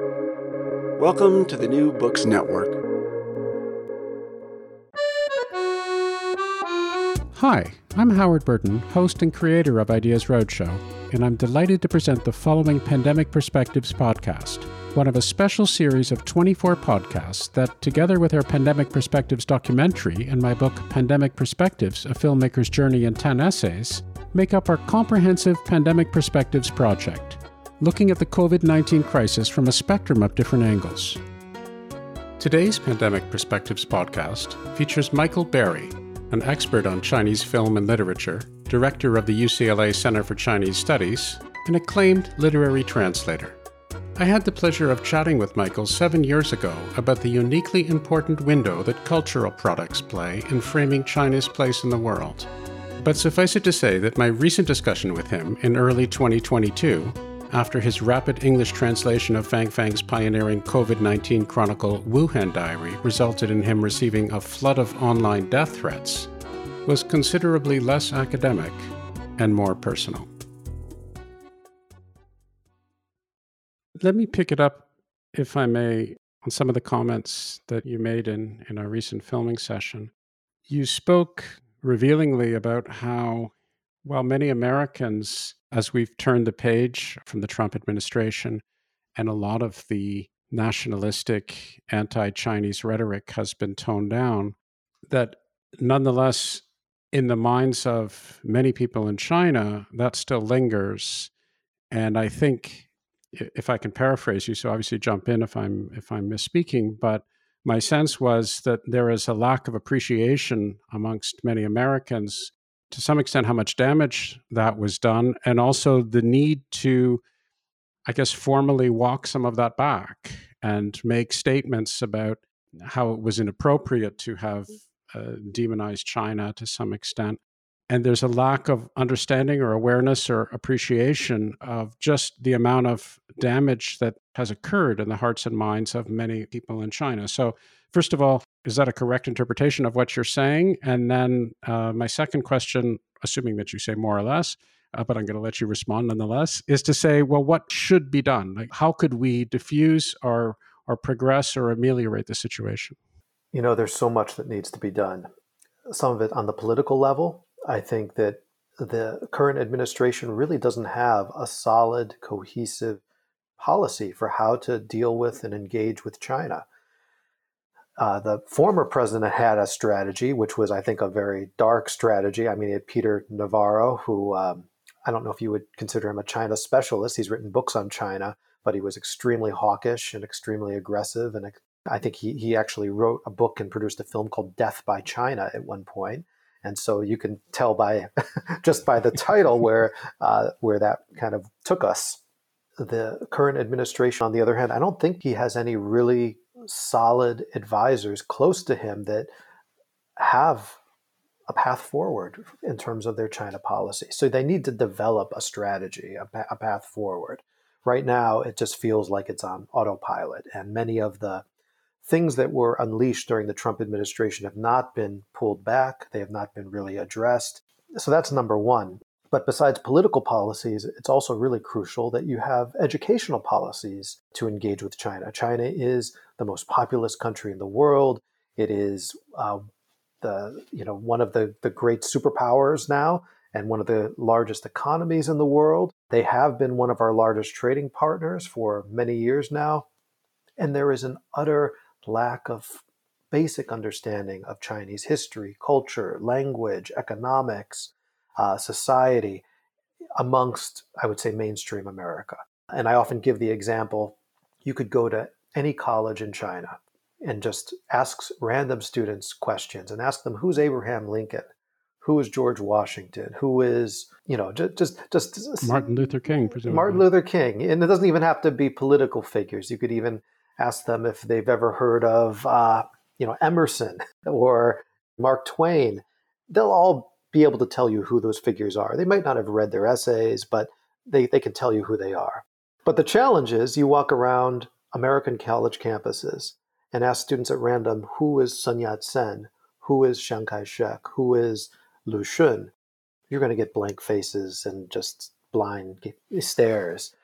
Welcome to the New Books Network. Hi, I'm Howard Burton, host and creator of Ideas Roadshow, and I'm delighted to present the following Pandemic Perspectives podcast, one of a special series of 24 podcasts that, together with our Pandemic Perspectives documentary and my book Pandemic Perspectives A Filmmaker's Journey in 10 Essays, make up our comprehensive Pandemic Perspectives project, looking at the COVID 19 crisis from a spectrum of different angles. Today's Pandemic Perspectives podcast features Michael Berry, an expert on Chinese film and literature, director of the UCLA Center for Chinese Studies, and acclaimed literary translator. I had the pleasure of chatting with Michael seven years ago about the uniquely important window that cultural products play in framing China's place in the world. But suffice it to say that my recent discussion with him in early 2022, after his rapid English translation of Fang Fang's pioneering COVID 19 chronicle Wuhan Diary resulted in him receiving a flood of online death threats, was considerably less academic and more personal. Let me pick it up, if I may, on some of the comments that you made in, in our recent filming session. You spoke revealingly about how, while many Americans, as we've turned the page from the Trump administration, and a lot of the nationalistic anti Chinese rhetoric has been toned down, that nonetheless, in the minds of many people in China, that still lingers. And I think, if I can paraphrase you, so obviously jump in if I'm if I'm misspeaking, but my sense was that there is a lack of appreciation amongst many Americans to some extent how much damage that was done, and also the need to, I guess, formally walk some of that back and make statements about how it was inappropriate to have uh, demonized China to some extent. And there's a lack of understanding or awareness or appreciation of just the amount of damage that has occurred in the hearts and minds of many people in China. So, first of all, is that a correct interpretation of what you're saying? And then, uh, my second question, assuming that you say more or less, uh, but I'm going to let you respond nonetheless, is to say, well, what should be done? Like, how could we diffuse or or progress or ameliorate the situation? You know, there's so much that needs to be done. Some of it on the political level. I think that the current administration really doesn't have a solid, cohesive policy for how to deal with and engage with China. Uh, the former president had a strategy, which was, I think, a very dark strategy. I mean, he had Peter Navarro, who um, I don't know if you would consider him a China specialist. He's written books on China, but he was extremely hawkish and extremely aggressive. And I think he, he actually wrote a book and produced a film called Death by China at one point. And so you can tell by just by the title where uh, where that kind of took us. The current administration, on the other hand, I don't think he has any really solid advisors close to him that have a path forward in terms of their China policy. So they need to develop a strategy, a, a, path forward. Right now, it just feels like it's on autopilot, and many of the things that were unleashed during the Trump administration have not been pulled back. They have not been really addressed. So that's number one. But besides political policies, it's also really crucial that you have educational policies to engage with China. China is the most populous country in the world. It is uh, the you know one of the the great superpowers now and one of the largest economies in the world. They have been one of our largest trading partners for many years now, and there is an utter lack of basic understanding of Chinese history, culture, language, economics, uh, society amongst, I would say, mainstream America. And I often give the example you could go to any college in China and just ask random students questions and ask them who's Abraham Lincoln? Who is George Washington? Who is, you know, just just just Martin Luther King, presumably. Martin Luther King. And it doesn't even have to be political figures. You could even ask them if they've ever heard of, uh, you know, Emerson or Mark Twain. They'll all be able to tell you who those figures are. They might not have read their essays, but they, they can tell you who they are. But the challenge is you walk around American college campuses and ask students at random who is Sun Yat sen, who is Chiang Kai shek, who is Lu Xun. You're going to get blank faces and just blind stares.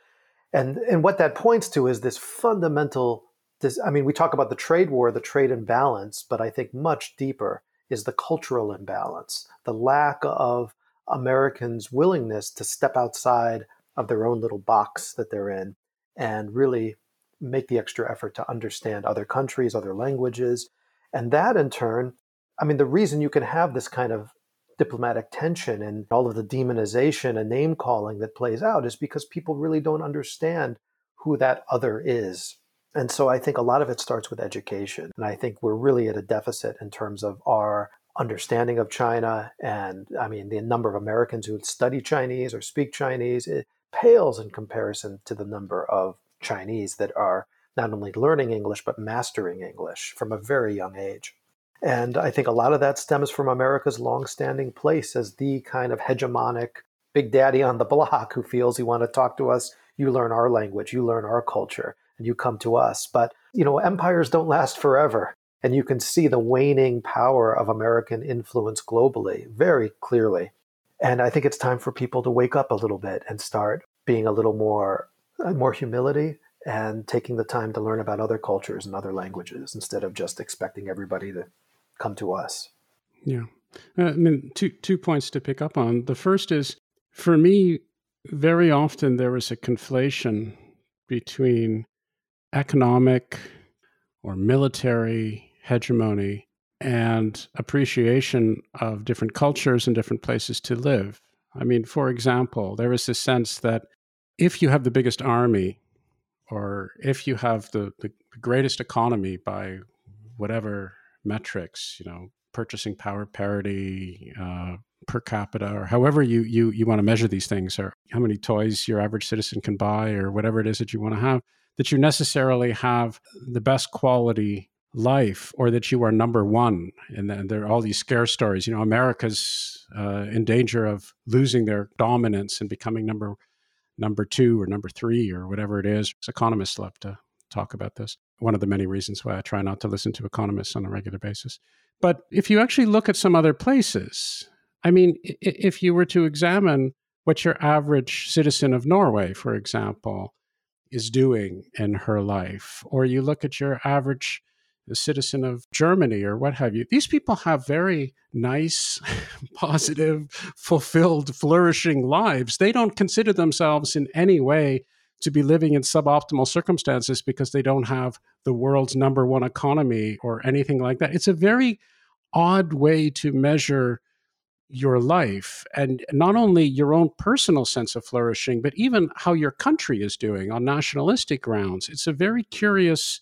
And, and what that points to is this fundamental this, I mean, we talk about the trade war, the trade imbalance, but I think much deeper is the cultural imbalance, the lack of Americans' willingness to step outside of their own little box that they're in and really make the extra effort to understand other countries, other languages. And that in turn, I mean, the reason you can have this kind of diplomatic tension and all of the demonization and name calling that plays out is because people really don't understand who that other is. And so I think a lot of it starts with education. And I think we're really at a deficit in terms of our understanding of China. And I mean, the number of Americans who study Chinese or speak Chinese, it pales in comparison to the number of Chinese that are not only learning English, but mastering English from a very young age. And I think a lot of that stems from America's longstanding place as the kind of hegemonic big daddy on the block who feels you want to talk to us. You learn our language, you learn our culture, and you come to us. But, you know, empires don't last forever. And you can see the waning power of American influence globally very clearly. And I think it's time for people to wake up a little bit and start being a little more uh, more humility and taking the time to learn about other cultures and other languages instead of just expecting everybody to come to us. Yeah. Uh, I mean, two, two points to pick up on. The first is for me, very often there is a conflation between economic or military hegemony and appreciation of different cultures and different places to live. I mean, for example, there is this sense that if you have the biggest army or if you have the, the greatest economy by whatever metrics, you know, purchasing power parity, uh, per capita, or however you, you, you want to measure these things, or how many toys your average citizen can buy, or whatever it is that you want to have, that you necessarily have the best quality life or that you are number one. And then there are all these scare stories. You know, America's uh, in danger of losing their dominance and becoming number number two or number three or whatever it is. Economists love to talk about this. One of the many reasons why I try not to listen to economists on a regular basis. But if you actually look at some other places, I mean, if you were to examine what your average citizen of Norway, for example, is doing in her life, or you look at your average citizen of Germany or what have you, these people have very nice, positive, fulfilled, flourishing lives. They don't consider themselves in any way to be living in suboptimal circumstances because they don't have the world's number one economy or anything like that. It's a very odd way to measure your life and not only your own personal sense of flourishing, but even how your country is doing on nationalistic grounds. It's a very curious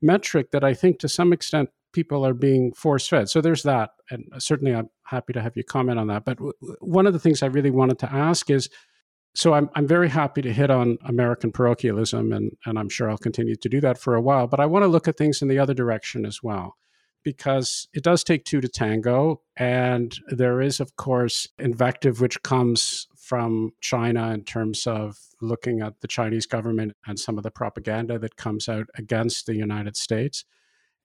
metric that I think to some extent people are being force fed. So there's that. And uh, certainly I'm happy to have you comment on that. But w- one of the things I really wanted to ask is so I'm, I'm very happy to hit on American parochialism, and, and I'm sure I'll continue to do that for a while. But I want to look at things in the other direction as well because it does take two to tango. And there is, of course, invective which comes from China in terms of looking at the Chinese government and some of the propaganda that comes out against the United States.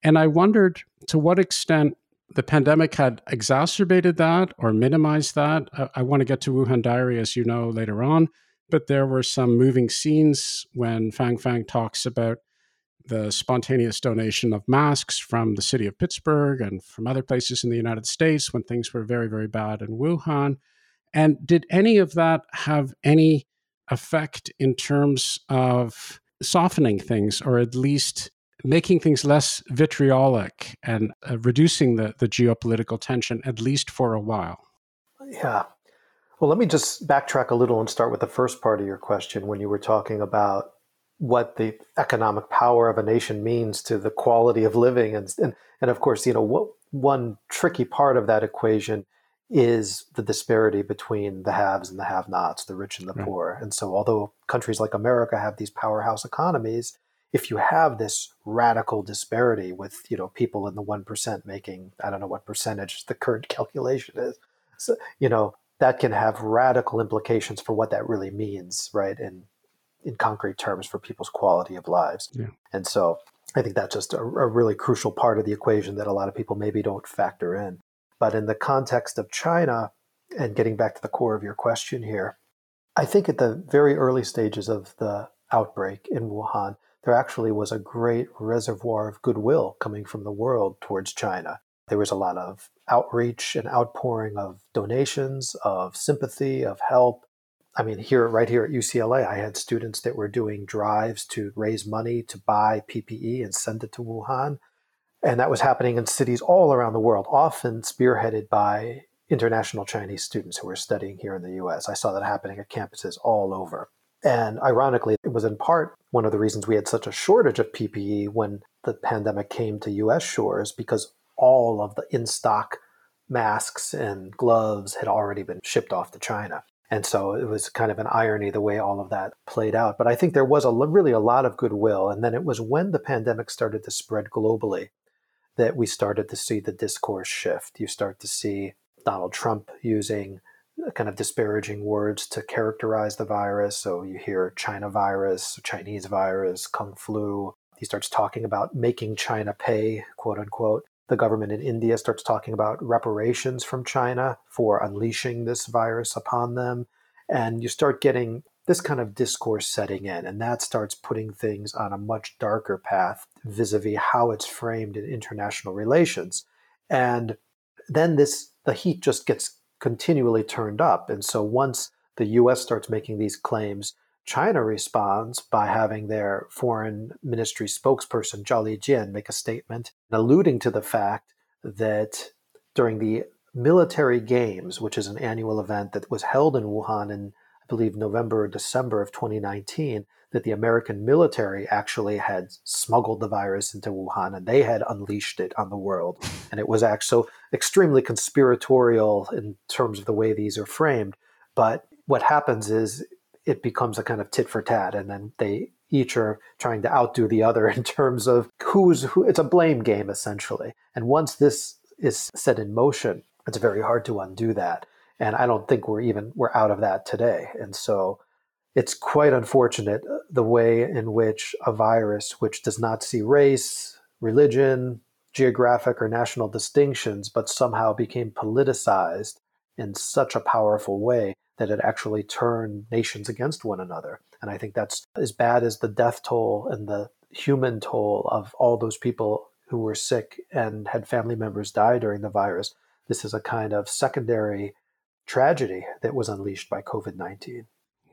And I wondered to what extent the pandemic had exacerbated that or minimized that. I, I want to get to Wuhan Diary, as you know, later on. But there were some moving scenes when Fang Fang talks about the spontaneous donation of masks from the city of Pittsburgh and from other places in the United States when things were very, very bad in Wuhan. And did any of that have any effect in terms of softening things or at least making things less vitriolic and uh, reducing the, the geopolitical tension, at least for a while? Yeah. Well, let me just backtrack a little and start with the first part of your question when you were talking about what the economic power of a nation means to the quality of living and and, and of course you know what one tricky part of that equation is the disparity between the haves and the have-nots the rich and the right. poor and so although countries like america have these powerhouse economies if you have this radical disparity with you know people in the 1% making i don't know what percentage the current calculation is so you know that can have radical implications for what that really means right and in concrete terms for people's quality of lives. Yeah. And so I think that's just a, a, really crucial part of the equation that a lot of people maybe don't factor in. But in the context of China, and getting back to the core of your question here, I think at the very early stages of the outbreak in Wuhan, there actually was a great reservoir of goodwill coming from the world towards China. There was a lot of outreach and outpouring of donations, of sympathy, of help. I mean, here, right here at UCLA, I had students that were doing drives to raise money to buy PPE and send it to Wuhan. And that was happening in cities all around the world, often spearheaded by international Chinese students who were studying here in the US. I saw that happening at campuses all over. And ironically, it was in part one of the reasons we had such a shortage of PPE when the pandemic came to US shores because all of the in stock masks and gloves had already been shipped off to China. And so it was kind of an irony the way all of that played out. But I think there was a, really a lot of goodwill. And then it was when the pandemic started to spread globally that we started to see the discourse shift. You start to see Donald Trump using uh, kind of disparaging words to characterize the virus. So you hear China virus, Chinese virus, Kung flu. He starts talking about making China pay, quote unquote. The government in India starts talking about reparations from China for unleashing this virus upon them. And you start getting this kind of discourse setting in, and that starts putting things on a much darker path vis a vis how it's framed in international relations. And then this the heat just gets continually turned up. And so once the US starts making these claims, China responds by having their foreign ministry spokesperson, Zhao Lijian, make a statement alluding to the fact that during the military games, which is an annual event that was held in Wuhan in, I believe, November or December of 2019, that the American military actually had smuggled the virus into Wuhan and they had unleashed it on the world. And it was actually so extremely conspiratorial in terms of the way these are framed. But what happens is it becomes a kind of tit for tat, and then they each are trying to outdo the other in terms of who's who. It's a blame game essentially. And once this is set in motion, it's very hard to undo that. And I don't think we're even we're out of that today. And so it's quite unfortunate uh, the way in which a virus, which does not see race, religion, geographic, or national distinctions, but somehow became politicized in such a powerful way that it actually turned nations against one another. And I think that's as bad as the death toll and the human toll of all those people who were sick and had family members die during the virus. This is a kind of secondary tragedy that was unleashed by COVID 19.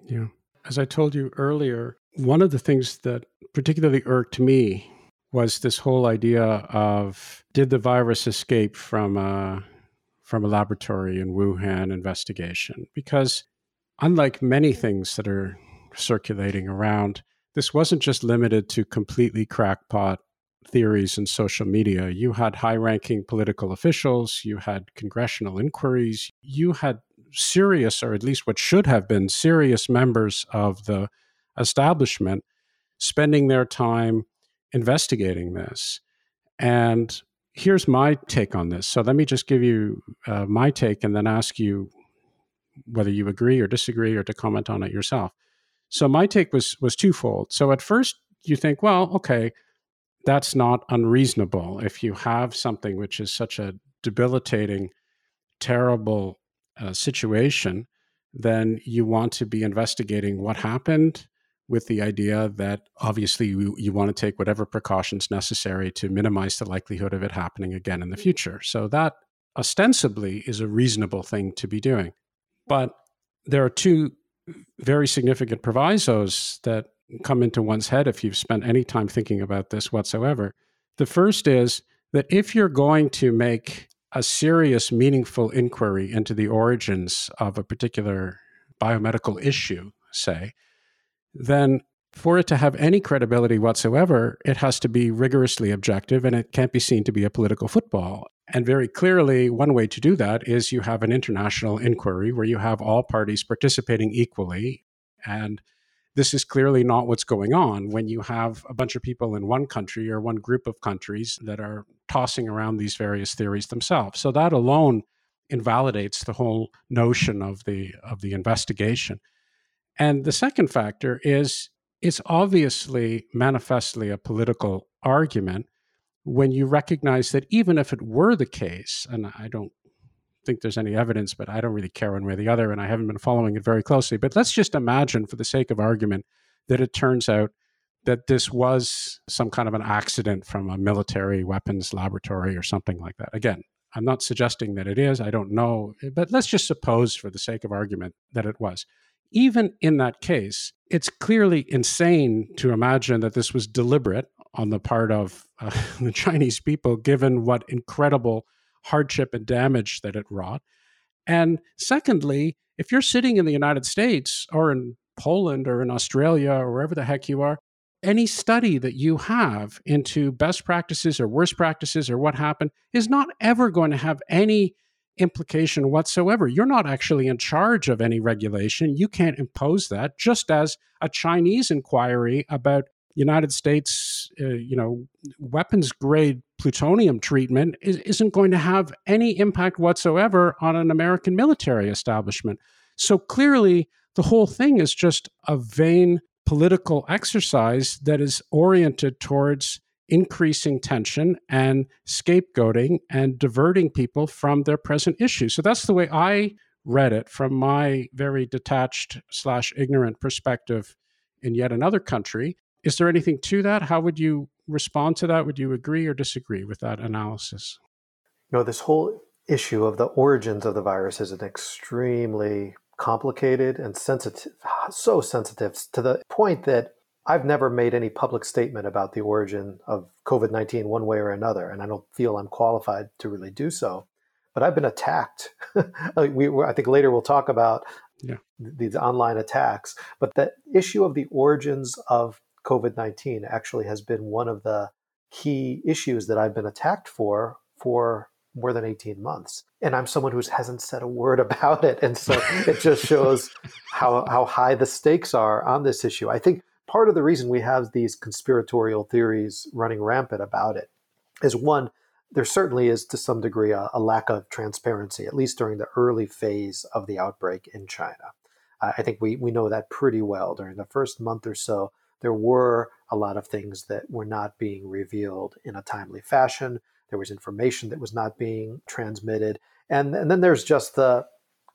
Yeah. As I told you earlier, one of the things that particularly irked me was this whole idea of did the virus escape from a, from a laboratory in Wuhan investigation? Because unlike many things that are circulating around, this wasn't just limited to completely crackpot theories in social media. You had high ranking political officials, you had congressional inquiries, you had serious, or at least what should have been serious members of the establishment spending their time investigating this. And here's my take on this. So let me just give you uh, my take and then ask you whether you agree or disagree or to comment on it yourself. So my take was was twofold. So at first you think, well, okay, that's not unreasonable if you have something which is such a debilitating, terrible uh, situation, then you want to be investigating what happened with the idea that obviously you, you, want to take whatever precautions necessary to minimize the likelihood of it happening again in the mm-hmm. future. So that ostensibly is a reasonable thing to be doing. But there are two very significant provisos that come into one's head if you've spent any time thinking about this whatsoever. The first is that if you're going to make a serious, meaningful inquiry into the origins of a particular biomedical issue, say, then for it to have any credibility whatsoever, it has to be rigorously objective and it can't be seen to be a political football. And very clearly, one way to do that is you have an international inquiry where you have all parties participating equally. And this is clearly not what's going on when you have a bunch of people in one country or one group of countries that are tossing around these various theories themselves. So that alone invalidates the whole notion of the of the investigation. And the second factor is it's obviously manifestly a political argument when you recognize that even if it were the case, and I don't think there's any evidence, but I don't really care one way or the other, and I haven't been following it very closely. But let's just imagine, for the sake of argument, that it turns out that this was some kind of an accident from a military weapons laboratory or something like that. Again, I'm not suggesting that it is, I don't know, but let's just suppose, for the sake of argument, that it was. Even in that case, it's clearly insane to imagine that this was deliberate on the part of uh, the Chinese people, given what incredible hardship and damage that it wrought. And secondly, if you're sitting in the United States or in Poland or in Australia or wherever the heck you are, any study that you have into best practices or worst practices or what happened is not ever going to have any implication whatsoever. You're not actually in charge of any regulation. You can't impose that, just as a Chinese inquiry about United States, uh, you know, weapons grade plutonium treatment is, not going to have any impact whatsoever on an American military establishment. So clearly, the whole thing is just a vain political exercise that is oriented towards increasing tension and scapegoating and diverting people from their present issues. So that's the way I read it from my very detached slash ignorant perspective in yet another country. Is there anything to that? How would you respond to that? Would you agree or disagree with that analysis? No, this whole issue of the origins of the virus is an extremely complicated and sensitive, so sensitive to the point that I've never made any public statement about the origin of COVID 19 one way or another, and I don't feel I'm qualified to really do so. But I've been attacked. we, I think later we'll talk about yeah. these online attacks. But the issue of the origins of COVID 19 actually has been one of the key issues that I've been attacked for for more than 18 months. And I'm someone who hasn't said a word about it. And so it just shows how, how high the stakes are on this issue. I think part of the reason we have these conspiratorial theories running rampant about it is one, there certainly is to some degree a, a lack of transparency, at least during the early phase of the outbreak in China. Uh, I think we, we know that pretty well. During the first month or so, there were a lot of things that were not being revealed in a timely fashion. There was information that was not being transmitted. And, and then there's just the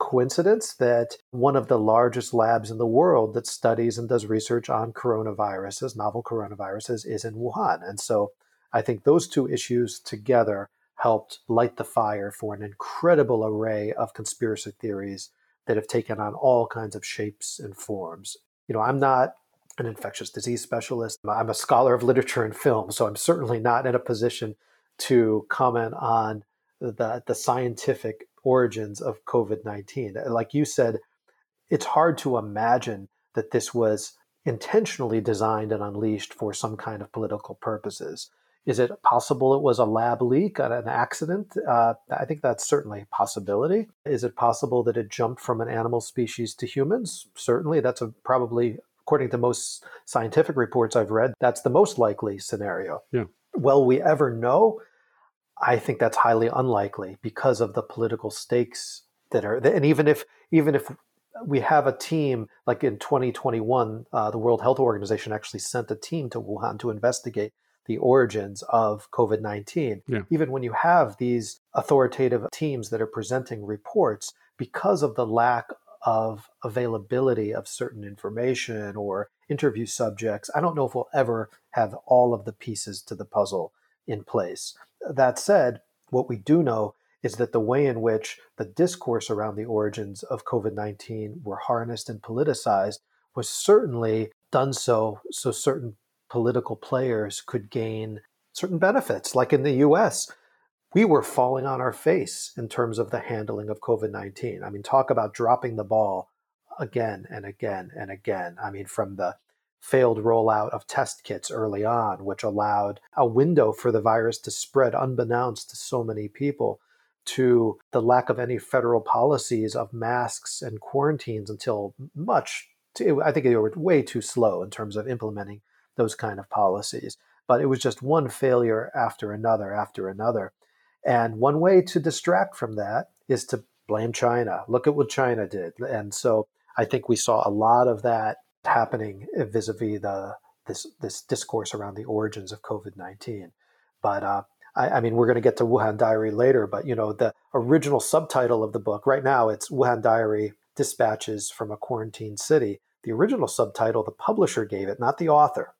coincidence that one of the largest labs in the world that studies and does research on coronaviruses, novel coronaviruses, is in Wuhan. And so I think those two issues together helped light the fire for an incredible array of conspiracy theories that have taken on all kinds of shapes and forms. You know, I'm not an infectious disease specialist. I'm a scholar of literature and film, so I'm certainly not in a position to comment on the, the scientific origins of COVID 19. Like you said, it's hard to imagine that this was intentionally designed and unleashed for some kind of political purposes. Is it possible it was a lab leak, an accident? Uh, I think that's certainly a possibility. Is it possible that it jumped from an animal species to humans? Certainly, that's a, probably, according to most scientific reports I've read, that's the most likely scenario. Yeah. Will we ever know? I think that's highly unlikely because of the political stakes that are and even if even if we have a team like in 2021 uh, the world health organization actually sent a team to wuhan to investigate the origins of covid-19 yeah. even when you have these authoritative teams that are presenting reports because of the lack of availability of certain information or interview subjects i don't know if we'll ever have all of the pieces to the puzzle in place that said, what we do know is that the way in which the discourse around the origins of COVID 19 were harnessed and politicized was certainly done so so certain political players could gain certain benefits. Like in the US, we were falling on our face in terms of the handling of COVID 19. I mean, talk about dropping the ball again and again and again. I mean, from the failed rollout of test kits early on, which allowed a window for the virus to spread unbeknownst to so many people, to the lack of any federal policies of masks and quarantines until much, too, I think they were way too slow in terms of implementing those kind of policies. But it was just one failure after another after another. And one way to distract from that is to blame China. Look at what China did. And so I think we saw a lot of that happening vis-a-vis the this this discourse around the origins of COVID nineteen. But uh, I, I, mean, we're going to get to Wuhan Diary later. But you know, the original subtitle of the book right now it's Wuhan Diary: Dispatches from a Quarantine City. The original subtitle the publisher gave it, not the author,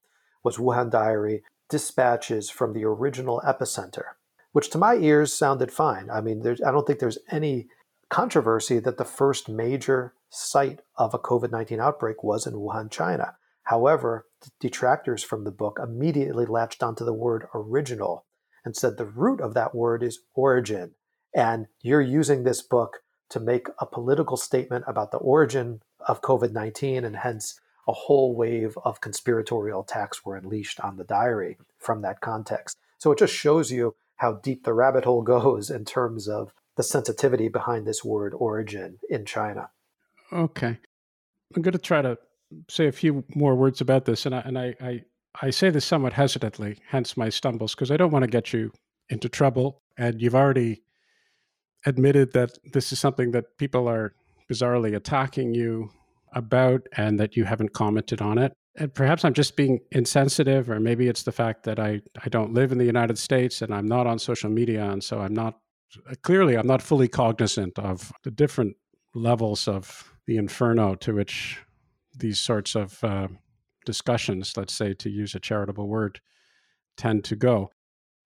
was Wuhan Diary Dispatches from the Original Epicenter, which to my ears sounded fine. I mean, I don't think there's any controversy that the first major site of a COVID 19 outbreak was in Wuhan, China. However, detractors from the book immediately latched onto the word original and said the root of that word is origin. And you're using this book to make a political statement about the origin of COVID 19, and hence a whole wave of conspiratorial attacks were unleashed on the diary from that context. So it just shows you how deep the rabbit hole goes in terms of the sensitivity behind this word origin in China. Okay. I'm going to try to say a few more words about this, and I, and I, I, I say this somewhat hesitantly, hence my stumbles, because I don't want to get you into trouble. And you've already admitted that this is something that people are bizarrely attacking you about and that you haven't commented on it. And perhaps I'm just being insensitive, or maybe it's the fact that I, I don't live in the United States and I'm not on social media. And so I'm not, clearly, I'm not fully cognizant of the different levels of the inferno to which these sorts of uh, discussions, let's say to use a charitable word, tend to go.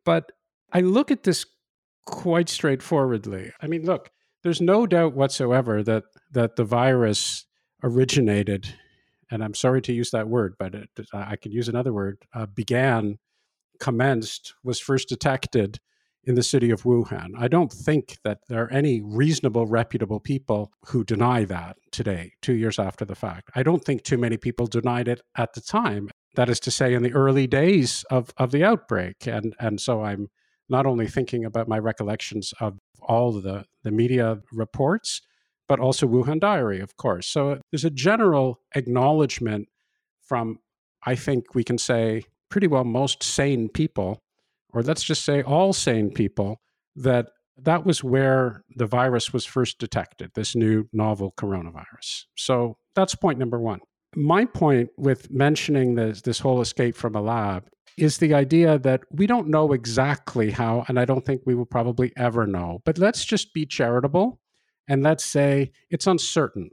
But I look at this quite straightforwardly. I mean, look, there's no doubt whatsoever that that the virus originated, and I'm sorry to use that word, but it, I could use another word, uh, began, commenced, was first detected in the city of Wuhan. I don't think that there are any reasonable, reputable people who deny that today, two years after the fact. I don't think too many people denied it at the time. That is to say, in the early days of, of the outbreak. And, and so I'm not only thinking about my recollections of all the, the media reports, but also Wuhan Diary, of course. So there's a general acknowledgement from, I think we can say, pretty well most sane people, or let's just say all sane people, that that was where the virus was first detected, this new novel coronavirus. So that's point number one. My point with mentioning this, this whole escape from a lab is the idea that we don't know exactly how, and I don't think we will probably ever know, but let's just be charitable and let's say it's uncertain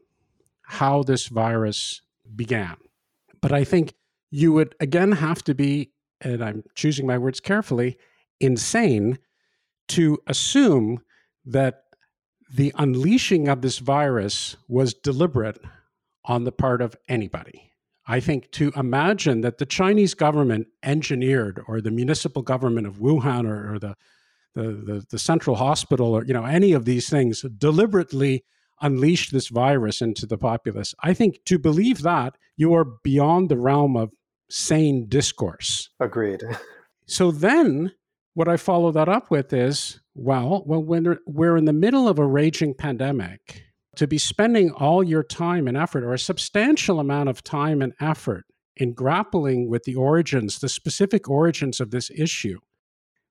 how this virus began. But I think you would again have to be, and I'm choosing my words carefully, insane to assume that the unleashing of this virus was deliberate on the part of anybody. I think to imagine that the Chinese government engineered, or the municipal government of Wuhan, or, or the the, the, the central hospital or you know any of these things deliberately unleashed this virus into the populace. I think to believe that you are beyond the realm of sane discourse. Agreed. so then what I follow that up with is well, well when we're in the middle of a raging pandemic, to be spending all your time and effort or a substantial amount of time and effort in grappling with the origins, the specific origins of this issue,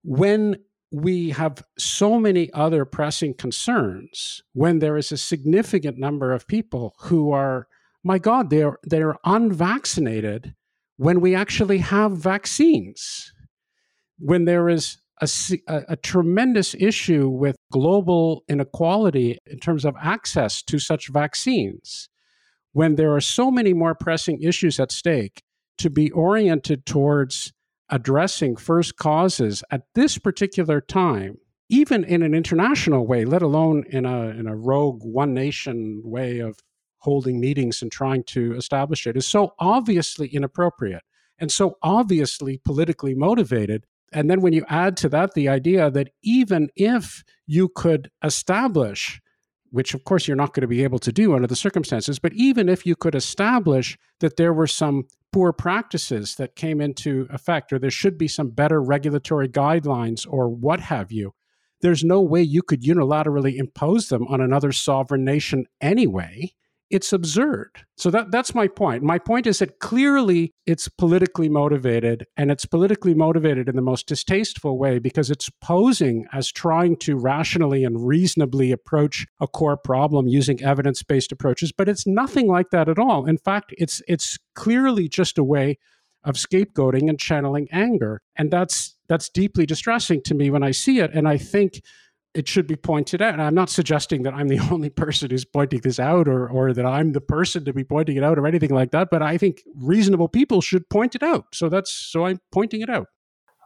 when we have so many other pressing concerns when there is a significant number of people who are my god they're they're unvaccinated when we actually have vaccines when there is a, a, tremendous issue with global inequality in terms of access to such vaccines when there are so many more pressing issues at stake to be oriented towards addressing first causes at this particular time, even in an international way, let alone in a, in a rogue one nation way of holding meetings and trying to establish it, is so obviously inappropriate and so obviously politically motivated. And then when you add to that the idea that even if you could establish which of course you're not going to be able to do under the circumstances. But even if you could establish that there were some poor practices that came into effect, or there should be some better regulatory guidelines, or what have you, there's no way you could unilaterally impose them on another sovereign nation anyway it's absurd. So that that's my point. My point is that clearly it's politically motivated and it's politically motivated in the most distasteful way because it's posing as trying to rationally and reasonably approach a core problem using evidence-based approaches, but it's nothing like that at all. In fact, it's it's clearly just a way of scapegoating and channeling anger. And that's that's deeply distressing to me when I see it and I think it should be pointed out. And I'm not suggesting that I'm the only person who's pointing this out or, or that I'm the person to be pointing it out or anything like that. But I think reasonable people should point it out. So that's so I'm pointing it out.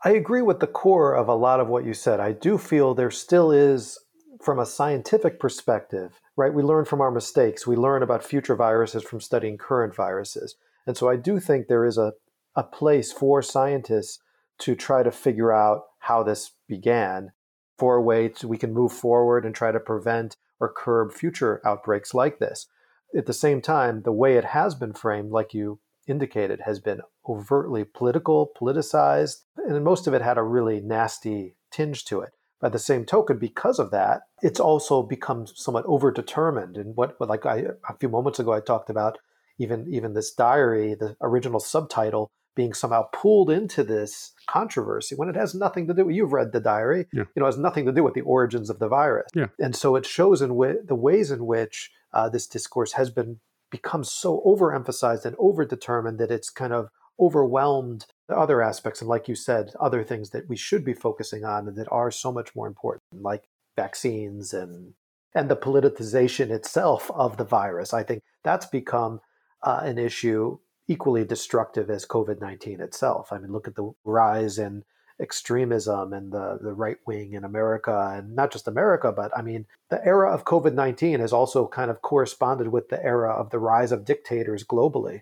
I agree with the core of a lot of what you said. I do feel there still is, from a scientific perspective, right? We learn from our mistakes. We learn about future viruses from studying current viruses. And so I do think there is a, a place for scientists to try to figure out how this began for a way to, we can move forward and try to prevent or curb future outbreaks like this. At the same time, the way it has been framed, like you indicated, has been overtly political, politicized, and most of it had a really nasty tinge to it. By the same token, because of that, it's also become somewhat overdetermined. And what, like I, a few moments ago, I talked about even even this diary, the original subtitle being somehow pulled into this controversy when it has nothing to do with you've read the diary yeah. you know has nothing to do with the origins of the virus yeah. and so it shows in w- the ways in which uh, this discourse has been become so overemphasized and overdetermined that it's kind of overwhelmed the other aspects and like you said other things that we should be focusing on and that are so much more important like vaccines and and the politicization itself of the virus i think that's become uh, an issue equally destructive as COVID 19 itself. I mean, look at the rise in extremism and the, the right wing in America, and not just America, but I mean, the era of COVID 19 has also kind of corresponded with the era of the rise of dictators globally.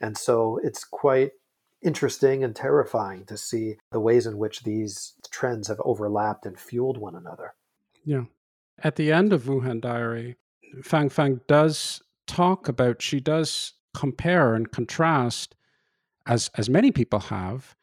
And so it's quite interesting and terrifying to see the ways in which these trends have overlapped and fueled one another. Yeah. At the end of Wuhan Diary, Fang Fang does talk about, she does compare and contrast, as as many people have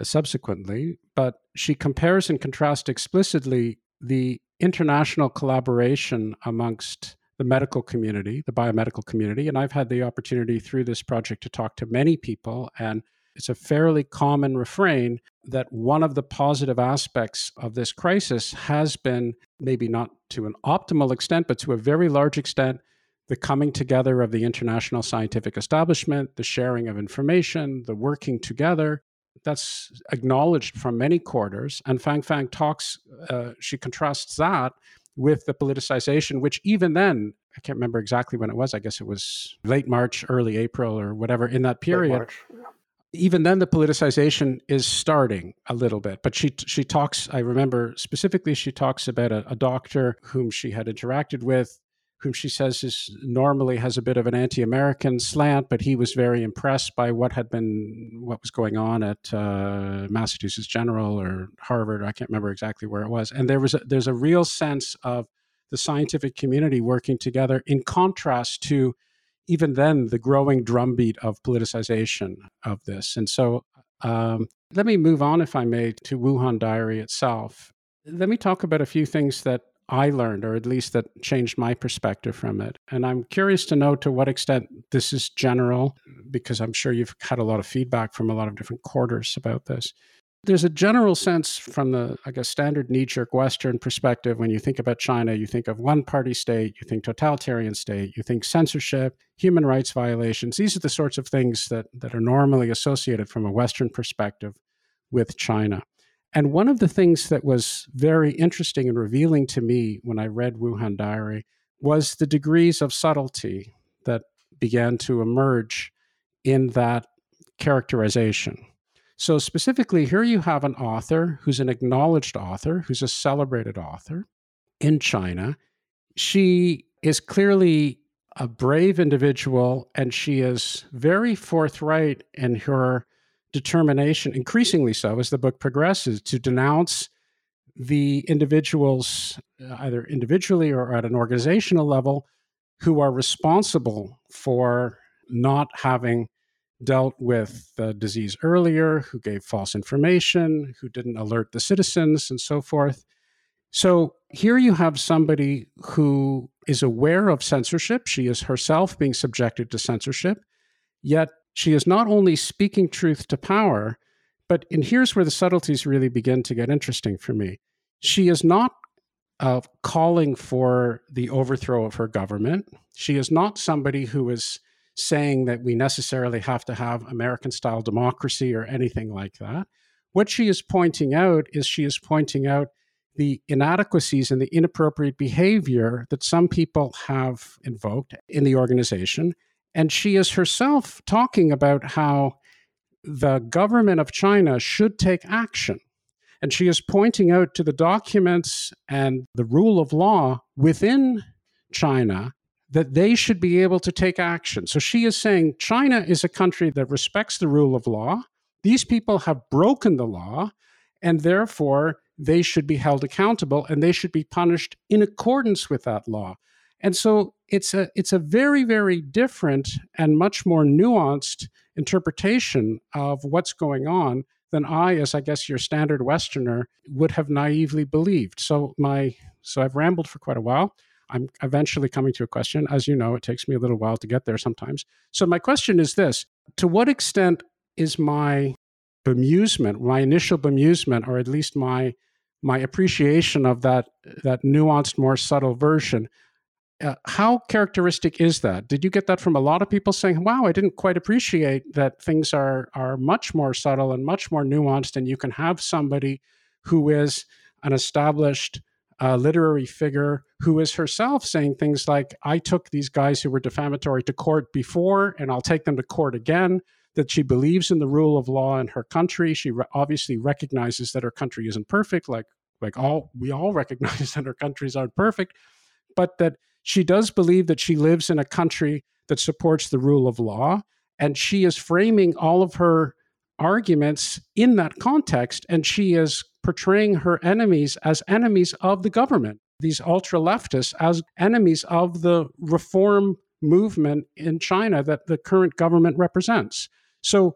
uh, subsequently, but she compares and contrasts explicitly the international collaboration amongst the medical community, the biomedical community, and I've had the opportunity through this project to talk to many people and it's a fairly common refrain that one of the positive aspects of this crisis has been, maybe not to an optimal extent, but to a very large extent, the coming together of the international scientific establishment, the sharing of information, the working together. That's acknowledged from many quarters. And Fang Fang talks, uh, she contrasts that with the politicization, which even then, I can't remember exactly when it was. I guess it was late March, early April, or whatever in that period. Even then, the politicization is starting a little bit. But she she talks. I remember specifically, she talks about a, a doctor whom she had interacted with whom she says is normally has a bit of an anti-American slant, but he was very impressed by what had been what was going on at uh, Massachusetts General or Harvard. I can't remember exactly where it was. And there was a, there's a real sense of the scientific community working together in contrast to even then the growing drumbeat of politicization of this. And so um, let me move on, if I may, to Wuhan Diary itself. Let me talk about a few things that I learned, or at least that changed my perspective from it. And I'm curious to know to what extent this is general, because I'm sure you've had a lot of feedback from a lot of different quarters about this. There's a general sense from the, I guess, standard knee jerk Western perspective when you think about China, you think of one party state, you think totalitarian state, you think censorship, human rights violations. These are the sorts of things that, that are normally associated from a Western perspective with China. And one of the things that was very interesting and revealing to me when I read Wuhan Diary was the degrees of subtlety that began to emerge in that characterization. So, specifically, here you have an author who's an acknowledged author, who's a celebrated author in China. She is clearly a brave individual and she is very forthright in her determination, increasingly so as the book progresses, to denounce the individuals, uh, either individually or at an organizational level, who are responsible for not having dealt with the disease earlier, who gave false information, who didn't alert the citizens, and so forth. So here you have somebody who is aware of censorship. She is herself being subjected to censorship, yet she is not only speaking truth to power, but and here's where the subtleties really begin to get interesting for me. She is not uh, calling for the overthrow of her government. She is not somebody who is saying that we necessarily have to have American style democracy or anything like that. What she is pointing out is she is pointing out the inadequacies and the inappropriate behavior that some people have invoked in the organization. And she is herself talking about how the government of China should take action. And she is pointing out to the documents and the rule of law within China that they should be able to take action. So she is saying China is a country that respects the rule of law. These people have broken the law, and therefore they should be held accountable and they should be punished in accordance with that law. And so it's a it's a very very different and much more nuanced interpretation of what's going on than I, as I guess your standard Westerner, would have naively believed. So my so I've rambled for quite a while. I'm eventually coming to a question. As you know, it takes me a little while to get there sometimes. So my question is this: To what extent is my bemusement, my initial bemusement, or at least my my appreciation of that that nuanced, more subtle version. Uh, how characteristic is that? Did you get that from a lot of people saying, "Wow, I didn't quite appreciate that things are are much more subtle and much more nuanced, and you can have somebody who is an established uh, literary figure who is herself saying things like, "I took these guys who were defamatory to court before, and I'll take them to court again." that she believes in the rule of law in her country. She re- obviously recognizes that her country isn't perfect, like like all we all recognize that our countries aren't perfect, but that she does believe that she lives in a country that supports the rule of law, and she is framing all of her arguments in that context, and she is portraying her enemies as enemies of the government, these ultra leftists as enemies of the reform movement in China that the current government represents. So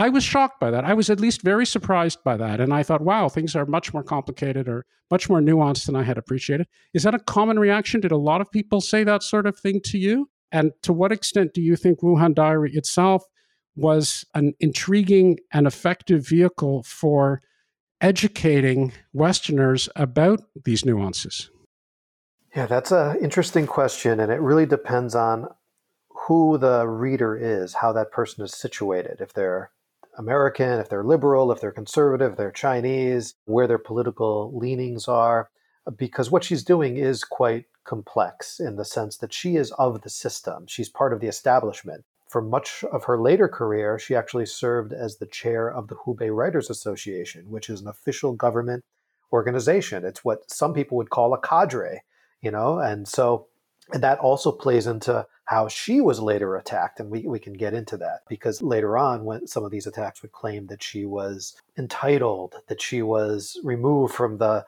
I was shocked by that. I was at least very surprised by that. And I thought, wow, things are much more complicated or much more nuanced than I had appreciated. Is that a common reaction? Did a lot of people say that sort of thing to you? And to what extent do you think Wuhan Diary itself was an intriguing and effective vehicle for educating Westerners about these nuances? Yeah, that's an interesting question. And it really depends on who the reader is, how that person is situated. If they're American, if they're liberal, if they're conservative, if they're Chinese, where their political leanings are, because what she's doing is quite complex in the sense that she is of the system. She's part of the establishment. For much of her later career, she actually served as the chair of the Hubei Writers Association, which is an official government organization. It's what some people would call a cadre, you know, and so and that also plays into how she was later attacked. And we, we can get into that because later on, when some of these attacks would claim that she was entitled, that she was removed from the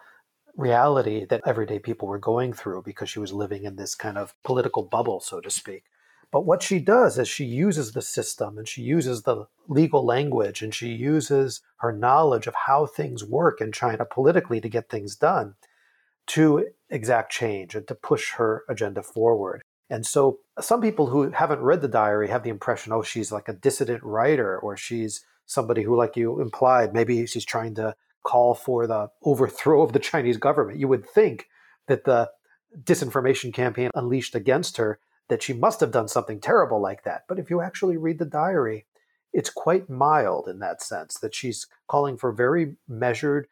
reality that everyday people were going through because she was living in this kind of political bubble, so to speak. But what she does is she uses the system and she uses the legal language and she uses her knowledge of how things work in China politically to get things done to exact change and to push her agenda forward. And so some people who haven't read the diary have the impression, oh, she's like a dissident writer, or she's somebody who, like you implied, maybe she's trying to call for the overthrow of the Chinese government. You would think that the disinformation campaign unleashed against her, that she must have done something terrible like that. But if you actually read the diary, it's quite mild in that sense, that she's calling for very measured,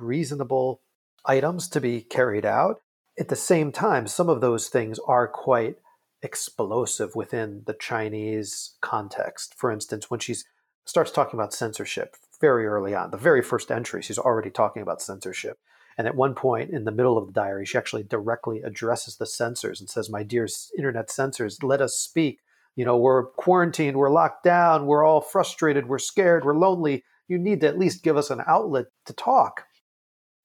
reasonable items to be carried out. At the same time, some of those things are quite explosive within the Chinese context. For instance, when she starts talking about censorship very early on, the very first entry, she's already talking about censorship. And at one point in the middle of the diary, she actually directly addresses the censors and says, My dear internet censors, let us speak. You know, we're quarantined, we're locked down, we're all frustrated, we're scared, we're lonely. You need to at least give us an outlet to talk.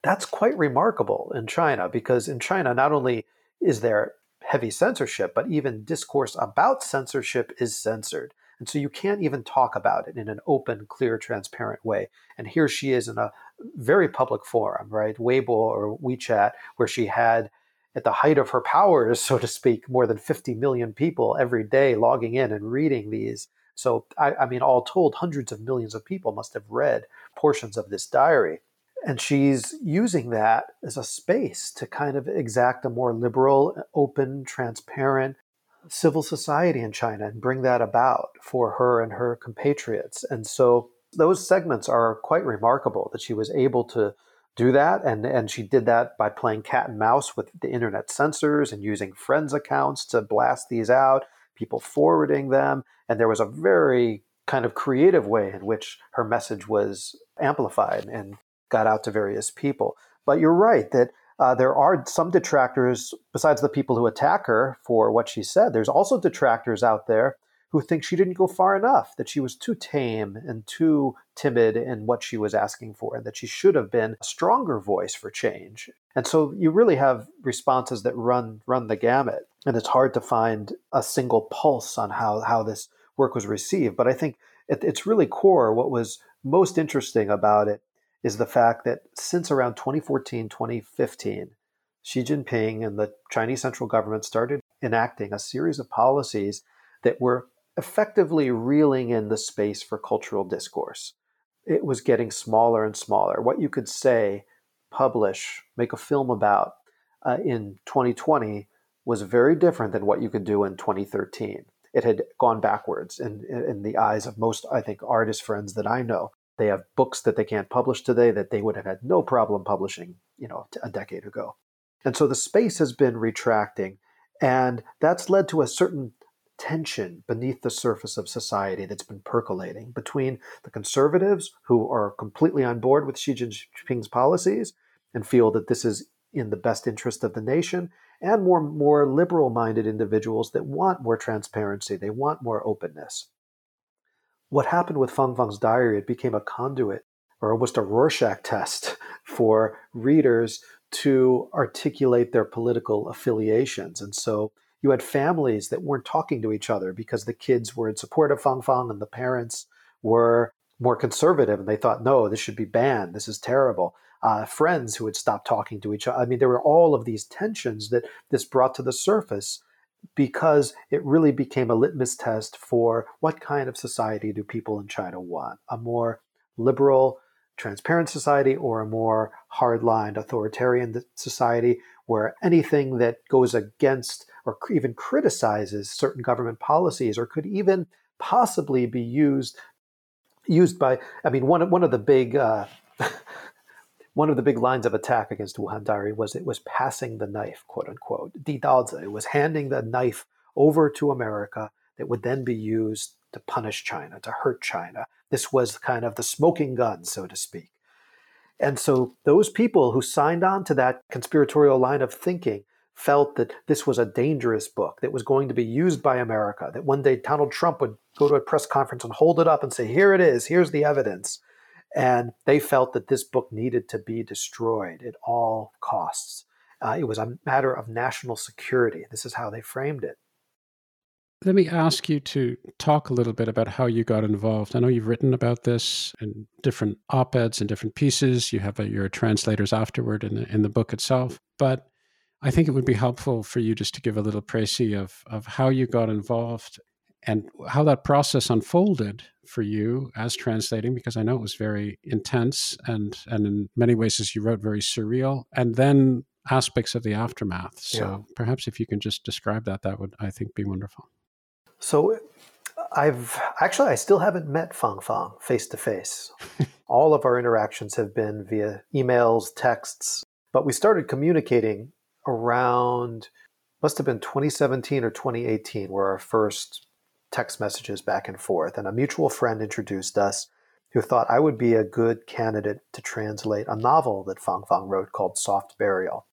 That's quite remarkable in China because in China, not only is there heavy censorship, but even discourse about censorship is censored. And so you can't even talk about it in an open, clear, transparent way. And here she is in a very public forum, right? Weibo or WeChat, where she had, at the height of her powers, so to speak, more than 50 million people every day logging in and reading these. So, I, I mean, all told, hundreds of millions of people must have read portions of this diary. And she's using that as a space to kind of exact a more liberal, open, transparent civil society in China and bring that about for her and her compatriots. And so those segments are quite remarkable that she was able to do that. And, and she did that by playing cat and mouse with the internet censors and using friends' accounts to blast these out, people forwarding them. And there was a very kind of creative way in which her message was amplified and got out to various people. But you're right that uh, there are some detractors, besides the people who attack her for what she said, there's also detractors out there who think she didn't go far enough, that she was too tame and too timid in what she was asking for, and that she should have been a stronger voice for change. And so you really have responses that run run the gamut. And it's hard to find a single pulse on how, how this work was received. But I think at its really core, what was most interesting about it is the fact that since around 2014, 2015, Xi Jinping and the Chinese central government started enacting a series of policies that were effectively reeling in the space for cultural discourse. It was getting smaller and smaller. What you could say, publish, make a film about uh, in 2020 was very different than what you could do in 2013. It had gone backwards in, in the eyes of most, I think, artist friends that I know. They have books that they can't publish today that they would have had no problem publishing, you know, a decade ago. And so the space has been retracting, and that's led to a certain tension beneath the surface of society that's been percolating between the conservatives who are completely on board with Xi Jinping's policies and feel that this is in the best interest of the nation, and more, more liberal minded individuals that want more transparency, they want more openness. What happened with Fang Fang's diary, it became a conduit or almost a Rorschach test for readers to articulate their political affiliations. And so you had families that weren't talking to each other because the kids were in support of Fang Fang and the parents were more conservative and they thought, no, this should be banned. This is terrible. Uh, friends who had stopped talking to each other. I mean, there were all of these tensions that this brought to the surface because it really became a litmus test for what kind of society do people in China want? A more liberal, transparent society or a more hardline authoritarian society where anything that goes against or even criticizes certain government policies or could even possibly be used used by I mean one one of the big uh, one of the big lines of attack against Wuhan Diary was it was passing the knife, quote unquote. Di It was handing the knife over to America that would then be used to punish China, to hurt China. This was kind of the smoking gun, so to speak. And so those people who signed on to that conspiratorial line of thinking felt that this was a dangerous book that was going to be used by America, that one day Donald Trump would go to a press conference and hold it up and say, Here it is, here's the evidence. And they felt that this book needed to be destroyed at all costs. Uh, it was a matter of national security. This is how they framed it. Let me ask you to talk a little bit about how you got involved. I know you've written about this in different op eds and different pieces. You have a, your translators afterward in the, in the book itself. But I think it would be helpful for you just to give a little précis of, of how you got involved and how that process unfolded for you as translating, because I know it was very intense and, and in many ways, as you wrote, very surreal, and then aspects of the aftermath. So yeah. perhaps if you can just describe that, that would, I think, be wonderful. So I've actually, I still haven't met Fang Fang face to face. All of our interactions have been via emails, texts, but we started communicating around must have been 2017 or 2018 were our first text messages back and forth and a mutual friend introduced us who thought I would be a good candidate to translate a novel that Fang Fang wrote called Soft Burial.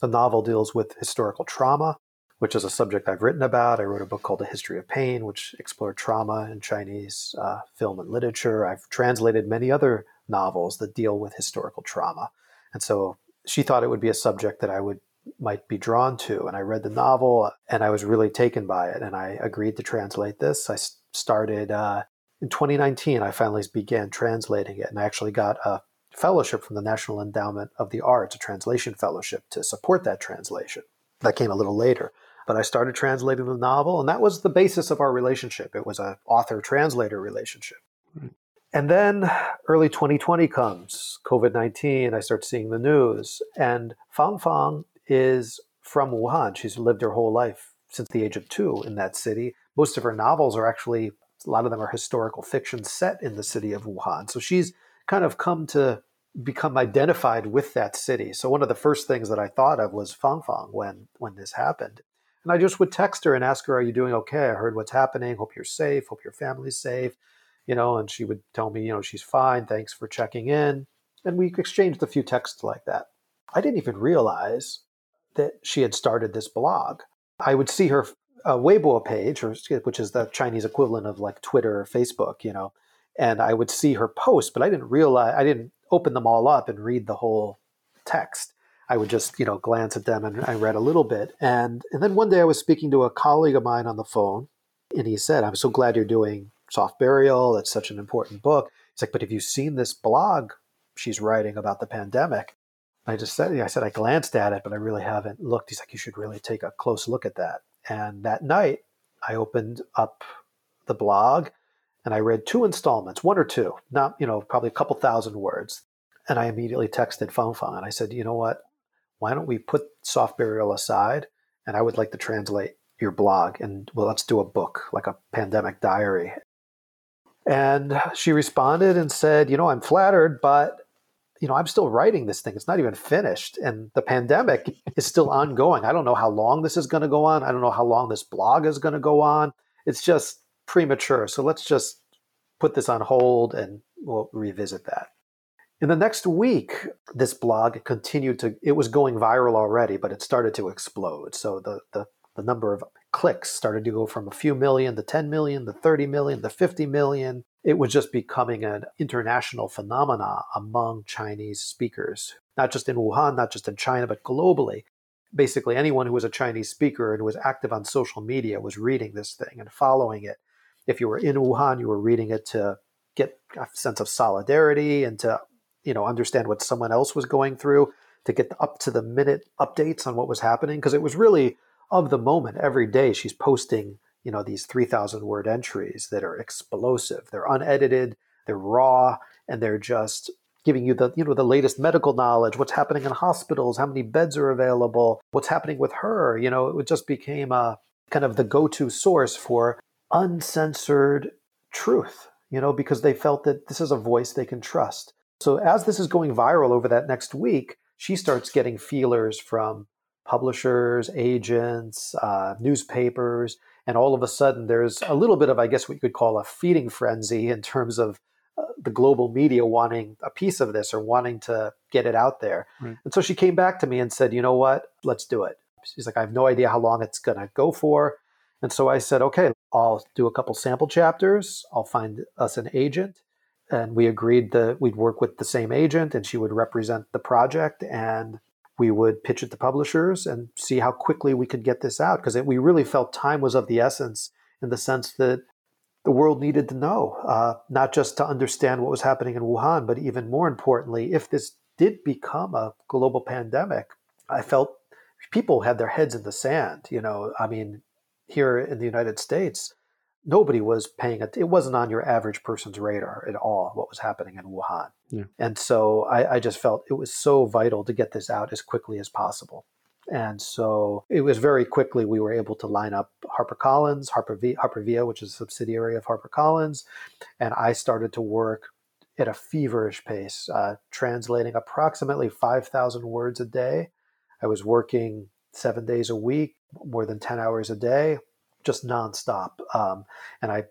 The novel deals with historical trauma, which is a subject I've written about. I wrote a book called A History of Pain, which explored trauma in Chinese uh, film and literature. I've translated many other novels that deal with historical trauma. And so she thought it would be a subject that I would might be drawn to. And I read the novel and I was really taken by it. And I agreed to translate this. I started uh, in 2019, I finally began translating it. And I actually got a fellowship from the National Endowment of the Arts, a translation fellowship to support that translation. That came a little later. But I started translating the novel, and that was the basis of our relationship. It was an author translator relationship. And then early 2020 comes, COVID 19. I start seeing the news, and Fang Fang is from Wuhan. She's lived her whole life since the age of two in that city. Most of her novels are actually, a lot of them are historical fiction set in the city of Wuhan. So she's kind of come to become identified with that city. So one of the first things that I thought of was Fangfang when when this happened. And I just would text her and ask her, "Are you doing okay? I heard what's happening. Hope you're safe. Hope your family's safe." You know, and she would tell me, you know, she's fine. Thanks for checking in. And we exchanged a few texts like that. I didn't even realize that she had started this blog. I would see her uh, Weibo page, or, which is the Chinese equivalent of like Twitter or Facebook, you know, and I would see her posts, but I didn't realize, I didn't open them all up and read the whole text. I would just, you know, glance at them and I read a little bit. And, and then one day I was speaking to a colleague of mine on the phone, and he said, I'm so glad you're doing Soft Burial. That's such an important book. He's like, but have you seen this blog she's writing about the pandemic? I just said, I said, I glanced at it, but I really haven't looked. He's like, you should really take a close look at that. And that night, I opened up the blog and I read two installments, one or two, not, you know, probably a couple thousand words. And I immediately texted Fang Fang and I said, you know what? Why don't we put soft burial aside? And I would like to translate your blog and well, let's do a book, like a pandemic diary. And she responded and said, you know, I'm flattered, but you know, I'm still writing this thing. It's not even finished. And the pandemic is still ongoing. I don't know how long this is going to go on. I don't know how long this blog is going to go on. It's just premature. So let's just put this on hold and we'll revisit that. In the next week, this blog continued to, it was going viral already, but it started to explode. So the, the, the number of clicks started to go from a few million to 10 million to 30 million to 50 million it was just becoming an international phenomena among Chinese speakers, not just in Wuhan, not just in China, but globally. Basically, anyone who was a Chinese speaker and was active on social media was reading this thing and following it. If you were in Wuhan, you were reading it to get a sense of solidarity and to, you know, understand what someone else was going through, to get up to the minute updates on what was happening, because it was really of the moment. Every day she's posting you know these 3000 word entries that are explosive. They're unedited they're raw and they're just giving you the you know the latest medical knowledge what's happening in hospitals how many beds are available what's happening with her you know it just became a kind of the go-to source for uncensored truth you know because they felt that this is a voice they can trust. So as this is going viral over that next week she starts getting feelers from publishers agents uh, newspapers and all of a sudden there's a little bit of i guess what you could call a feeding frenzy in terms of uh, the global media wanting a piece of this or wanting to get it out there. Right. and so she came back to me and said you know what? Let's do it. She's like i have no idea how long it's going to go for. And so i said okay i'll do a couple sample chapters. I'll find us an agent. And we agreed that we'd work with the same agent and she would represent the project and we would pitch it to publishers and see how quickly we could get this out because we really felt time was of the essence in the sense that the world needed to know, uh, not just to understand what was happening in Wuhan, but even more importantly, if this did become a global pandemic, I felt people had their heads in the sand. You know, I mean, here in the United States, nobody was paying it. It wasn't on your average person's radar at all what was happening in Wuhan. Yeah. And so I, I, just felt it was so vital to get this out as quickly as possible. And so it was very quickly we were able to line up HarperCollins, Harper, v, Harper Via, which is a subsidiary of HarperCollins, and I started to work at a feverish pace, uh, translating approximately 5,000 words a day. I was working seven days a week, more than 10 hours a day, just nonstop. Um, and I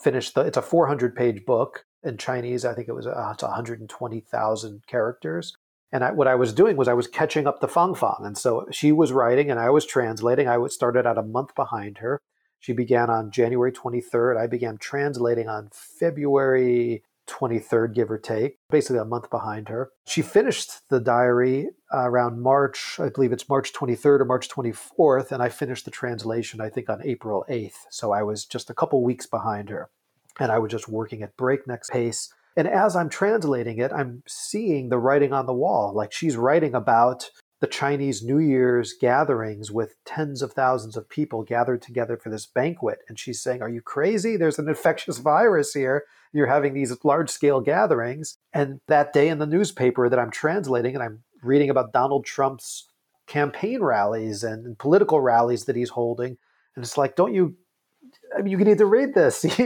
finished the, it's a 400 page book in Chinese. I think it was uh, it's 120,000 characters. And I, what I was doing was I was catching up to Fang Fang. And so she was writing and I was translating. I started out a month behind her. She began on January 23rd. I began translating on February 23rd, give or take, basically a month behind her. She finished the diary uh, around March, I believe it's March 23rd or March 24th, and I finished the translation, I think, on April 8th. So I was just a couple weeks behind her. And I was just working at breakneck pace. And as I'm translating it, I'm seeing the writing on the wall. Like she's writing about the Chinese New Year's gatherings with tens of thousands of people gathered together for this banquet. And she's saying, Are you crazy? There's an infectious virus here. You're having these large scale gatherings. And that day in the newspaper that I'm translating, and I'm reading about Donald Trump's campaign rallies and political rallies that he's holding. And it's like, don't you I mean, you need to read this.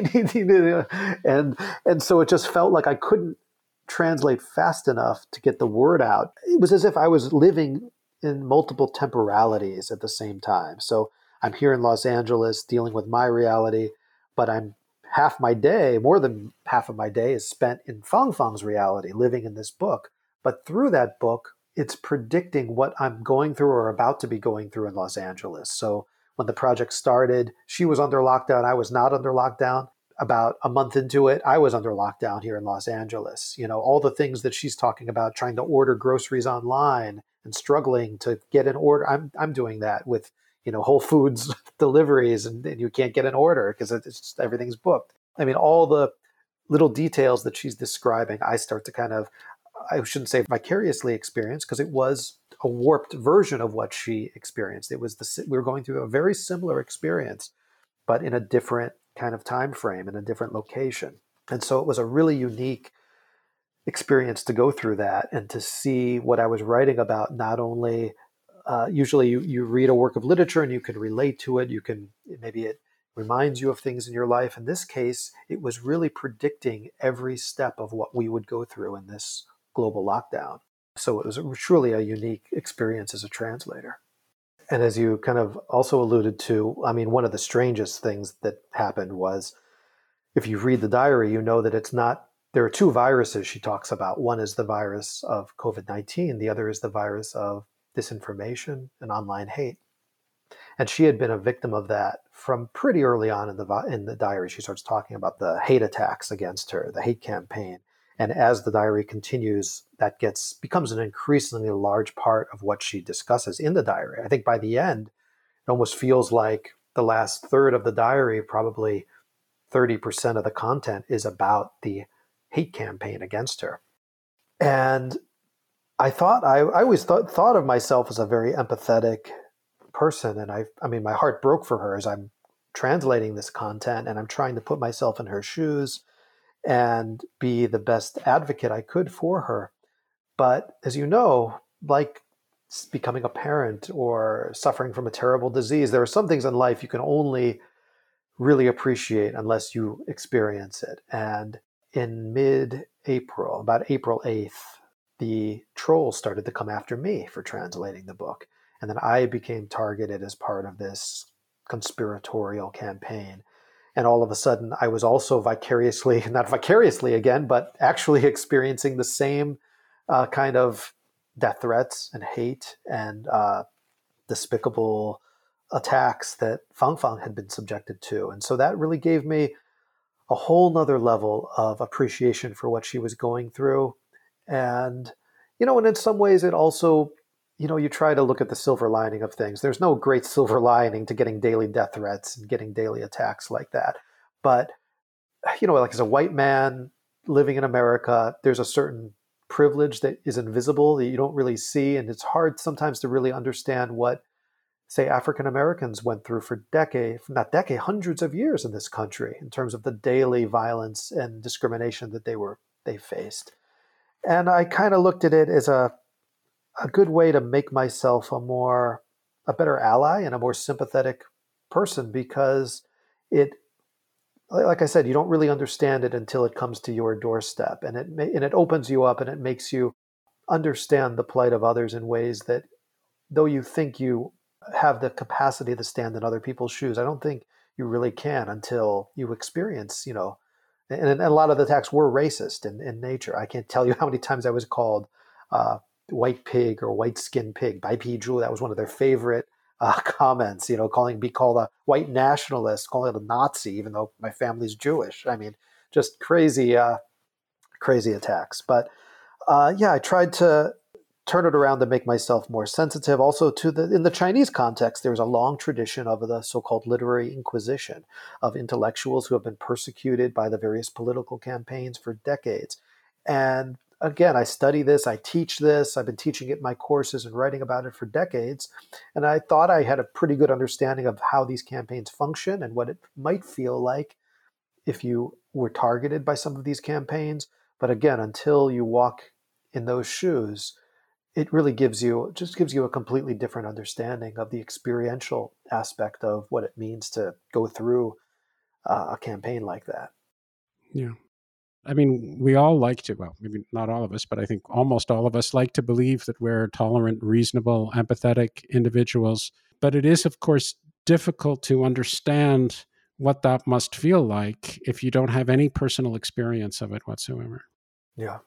and and so it just felt like I couldn't translate fast enough to get the word out. It was as if I was living in multiple temporalities at the same time. So I'm here in Los Angeles dealing with my reality, but I'm half my day, more than half of my day, is spent in Fang Fang's reality, living in this book. But through that book, it's predicting what I'm going through or about to be going through in Los Angeles. So when the project started, she was under lockdown. I was not under lockdown. About a month into it, I was under lockdown here in Los Angeles. You know, all the things that she's talking about, trying to order groceries online and struggling to get an order. I'm, I'm doing that with you know Whole Foods deliveries, and, and you can't get an order because it's just everything's booked. I mean, all the little details that she's describing, I start to kind of I shouldn't say vicariously experience because it was a warped version of what she experienced. It was the we were going through a very similar experience, but in a different kind of time frame in a different location. And so it was a really unique experience to go through that and to see what I was writing about not only uh, usually you, you read a work of literature and you can relate to it. You can maybe it reminds you of things in your life. In this case, it was really predicting every step of what we would go through in this global lockdown. So it was truly a unique experience as a translator. And as you kind of also alluded to, I mean, one of the strangest things that happened was if you read the diary, you know that it's not, there are two viruses she talks about. One is the virus of COVID 19, the other is the virus of disinformation and online hate. And she had been a victim of that from pretty early on in the in the diary. She starts talking about the hate attacks against her, the hate campaign. And as the diary continues, that gets becomes an increasingly large part of what she discusses in the diary. I think by the end, it almost feels like the last third of the diary, probably 30% of the content is about the hate campaign against her. And I thought I, I always thought thought of myself as a very empathetic person, and I I mean my heart broke for her as I'm translating this content and I'm trying to put myself in her shoes and be the best advocate I could for her. But as you know, like becoming a parent or suffering from a terrible disease, there are some things in life you can only really appreciate unless you experience it. And in mid April, about April 8th, the trolls started to come after me for translating the book. And then I became targeted as part of this conspiratorial campaign. And all of a sudden, I was also vicariously, not vicariously again, but actually experiencing the same uh, kind of death threats and hate and uh, despicable attacks that Fang Fang had been subjected to. And so that really gave me a whole nother level of appreciation for what she was going through and, you know, and in some ways it also, you know, you try to look at the silver lining of things. There's no great silver lining to getting daily death threats and getting daily attacks like that. But, you know, like as a white man living in America, there's a certain privilege that is invisible that you don't really see. And it's hard sometimes to really understand what, say, African Americans went through for decades, not decade, hundreds of years in this country in terms of the daily violence and discrimination that they were they faced. And I kind of looked at it as a a good way to make myself a more a better ally and a more sympathetic person because it like I said, you don't really understand it until it comes to your doorstep, and it and it opens you up and it makes you understand the plight of others in ways that, though you think you have the capacity to stand in other people's shoes, I don't think you really can until you experience, you know, and, and a lot of the attacks were racist in, in nature. I can't tell you how many times I was called uh, white pig or white skin pig by Piju. That was one of their favorite uh, comments. You know, calling be called a white nationalist, calling it a Nazi, even though my family's Jewish. I mean, just crazy, uh, crazy attacks. But uh, yeah, I tried to turn it around to make myself more sensitive. Also, to the in the Chinese context, there's a long tradition of the so-called literary inquisition of intellectuals who have been persecuted by the various political campaigns for decades. And again, I study this, I teach this, I've been teaching it in my courses and writing about it for decades. And I thought I had a pretty good understanding of how these campaigns function and what it might feel like if you were targeted by some of these campaigns. But again, until you walk in those shoes, it really gives you just gives you a completely different understanding of the experiential aspect of what it means to go through uh, a campaign like that. Yeah. I mean, we all like to, well, maybe not all of us, but I think almost all of us like to believe that we're tolerant, reasonable, empathetic individuals. But it is, of course, difficult to understand what that must feel like if you don't have any personal experience of it whatsoever. Yeah.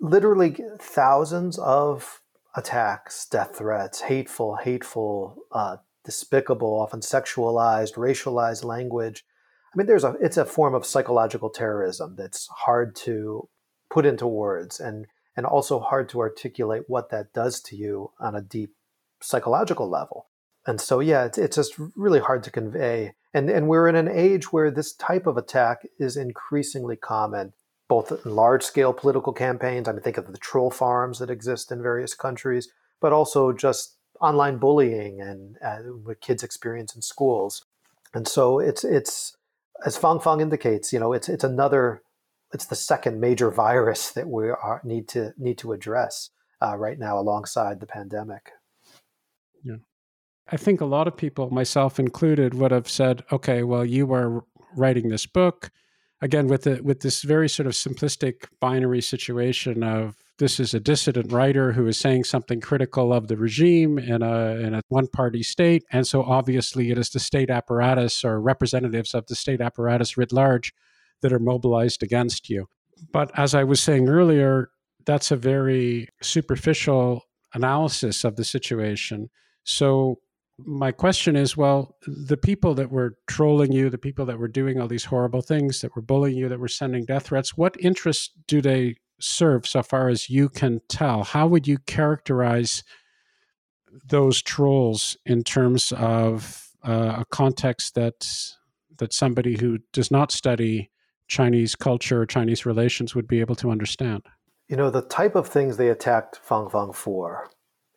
Literally thousands of attacks, death threats, hateful, hateful, uh, despicable, often sexualized, racialized language. I mean, there's a it's a form of psychological terrorism that's hard to put into words and and also hard to articulate what that does to you on a deep psychological level. And so, yeah, it's, it's just really hard to convey. And and we're in an age where this type of attack is increasingly common, both in large scale political campaigns. I mean, think of the troll farms that exist in various countries, but also just online bullying and uh, what kids experience in schools. And so it's it's as Fang Fang indicates, you know, it's it's another, it's the second major virus that we are, need to need to address uh, right now alongside the pandemic. Yeah, I think a lot of people, myself included, would have said, "Okay, well, you were writing this book." Again, with the, with this very sort of simplistic binary situation of this is a dissident writer who is saying something critical of the regime in a, in a one party state. And so obviously it is the state apparatus or representatives of the state apparatus writ large that are mobilized against you. But as I was saying earlier, that's a very superficial analysis of the situation. So my question is well, the people that were trolling you, the people that were doing all these horrible things, that were bullying you, that were sending death threats, what interest do they serve so far as you can tell? How would you characterize those trolls in terms of uh, a context that that somebody who does not study Chinese culture or Chinese relations would be able to understand? You know, the type of things they attacked Fang Fang for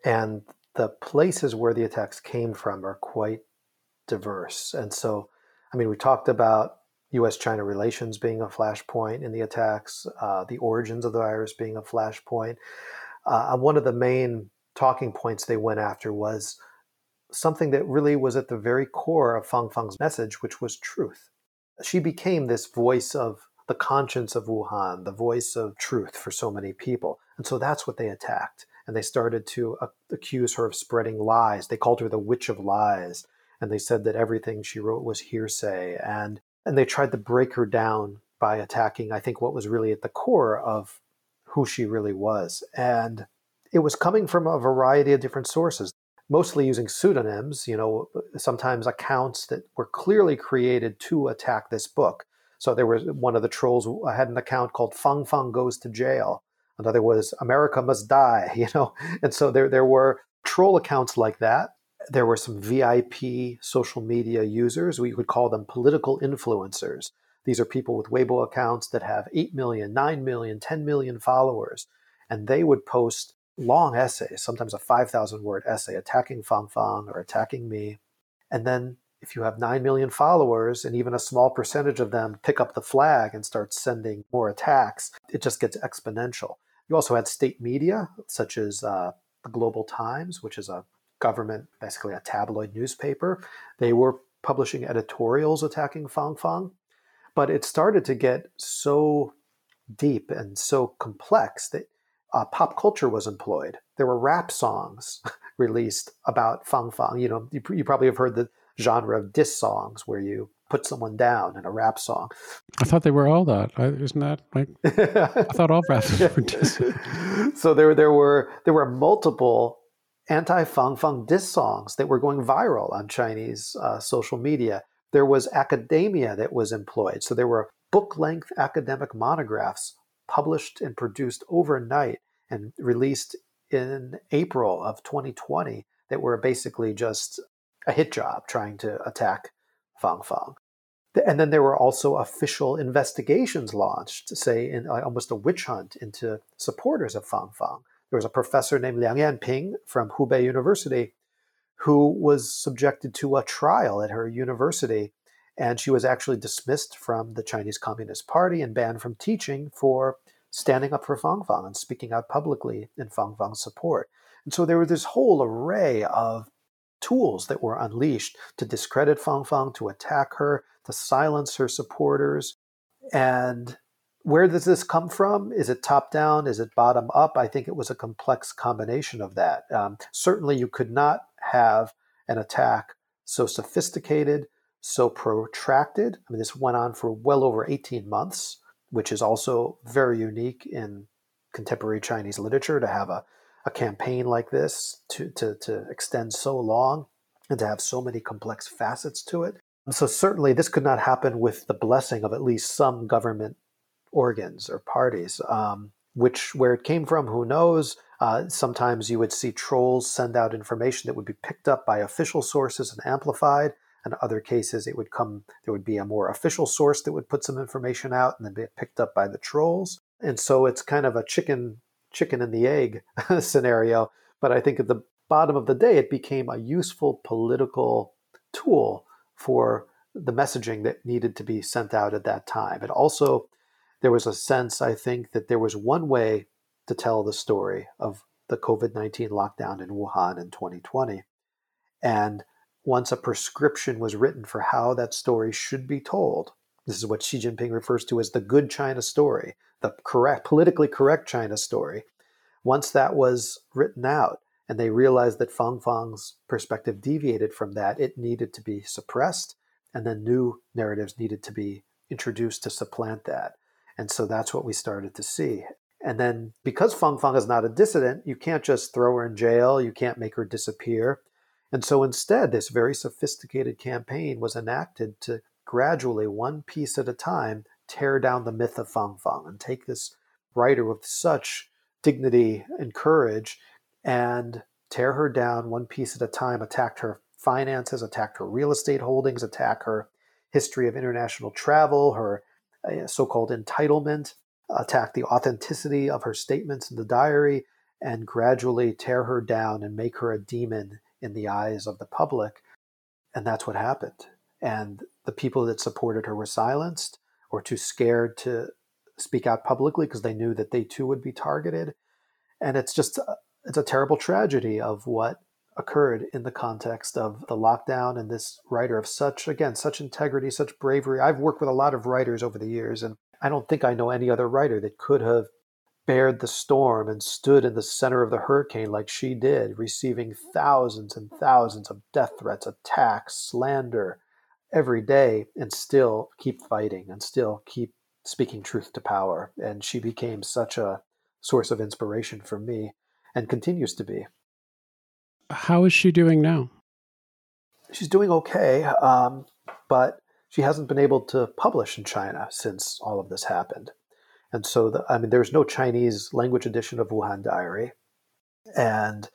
and the places where the attacks came from are quite diverse. And so, I mean, we talked about U.S. China relations being a flashpoint in the attacks, uh, the origins of the virus being a flashpoint. Uh, one of the main talking points they went after was something that really was at the very core of Fang Fang's message, which was truth. She became this voice of the conscience of Wuhan, the voice of truth for so many people. And so that's what they attacked. And they started to uh, accuse her of spreading lies. They called her the witch of lies. And they said that everything she wrote was hearsay. And and they tried to break her down by attacking, I think, what was really at the core of who she really was. And it was coming from a variety of different sources, mostly using pseudonyms, you know, sometimes accounts that were clearly created to attack this book. So there was one of the trolls had an account called Fang Fang Goes to Jail. Another was America Must Die, you know. And so there, there were troll accounts like that there were some VIP social media users. We would call them political influencers. These are people with Weibo accounts that have 8 million, 9 million, 10 million followers. And they would post long essays, sometimes a 5,000 word essay attacking Fang Fang or attacking me. And then if you have 9 million followers and even a small percentage of them pick up the flag and start sending more attacks, it just gets exponential. You also had state media, such as uh, the Global Times, which is a government, basically a tabloid newspaper. They were publishing editorials attacking Fang Fang. But it started to get so deep and so complex that uh, pop culture was employed. There were rap songs released about Fang Fang. You know, you, you probably have heard the genre of diss songs where you put someone down in a rap song. I thought they were all that. I, isn't that like? I thought all rap were diss. so there, there were there were multiple anti Fang Fang diss songs that were going viral on Chinese uh, social media. There was academia that was employed. So there were book length academic monographs published and produced overnight and released in April of 2020 that were basically just a hit job trying to attack Fang Fang. And then there were also official investigations launched, say, in uh, almost a witch hunt into supporters of Fang Fang. There was a professor named Liang Yanping from Hubei University who was subjected to a trial at her university. And she was actually dismissed from the Chinese Communist Party and banned from teaching for standing up for Fang Fang and speaking out publicly in Fang Fang's support. And so there was this whole array of tools that were unleashed to discredit Fang Fang, to attack her, to silence her supporters. And where does this come from? Is it top down? Is it bottom up? I think it was a complex combination of that. Um, certainly, you could not have an attack so sophisticated, so protracted. I mean, this went on for well over 18 months, which is also very unique in contemporary Chinese literature to have a, a campaign like this to, to, to extend so long and to have so many complex facets to it. So, certainly, this could not happen with the blessing of at least some government organs or parties. Um, which where it came from, who knows? Uh, sometimes you would see trolls send out information that would be picked up by official sources and amplified. In other cases, it would come. There would be a more official source that would put some information out and then be picked up by the trolls. And so it's kind of a chicken chicken and the egg scenario. But I think at the bottom of the day, it became a useful political tool for the messaging that needed to be sent out at that time. It also there was a sense, I think, that there was one way to tell the story of the COVID 19 lockdown in Wuhan in 2020. And once a prescription was written for how that story should be told, this is what Xi Jinping refers to as the good China story, the correct, politically correct China story. Once that was written out, and they realized that Fang Fang's perspective deviated from that, it needed to be suppressed, and then new narratives needed to be introduced to supplant that. And so that's what we started to see. And then because Fang Fang is not a dissident, you can't just throw her in jail, you can't make her disappear. And so instead, this very sophisticated campaign was enacted to gradually, one piece at a time, tear down the myth of Fang Fang and take this writer with such dignity and courage and tear her down one piece at a time, attack her finances, attack her real estate holdings, attack her history of international travel, her a so called entitlement, attack the authenticity of her statements in the diary, and gradually tear her down and make her a demon in the eyes of the public. And that's what happened. And the people that supported her were silenced or too scared to speak out publicly because they knew that they too would be targeted. And it's just, it's a terrible tragedy of what occurred in the context of the lockdown and this writer of such again such integrity such bravery. I've worked with a lot of writers over the years and i don't think i know any other writer that could have bared the storm and stood in the center of the hurricane like she did receiving thousands and thousands of death threats attacks slander every day and still keep fighting and still keep speaking truth to power. And she became such a source of inspiration for me and continues to be how is she doing now? She's doing okay, um, but she hasn't been able to publish in China since all of this happened. And so, the, I mean, there's no Chinese language edition of Wuhan Diary. And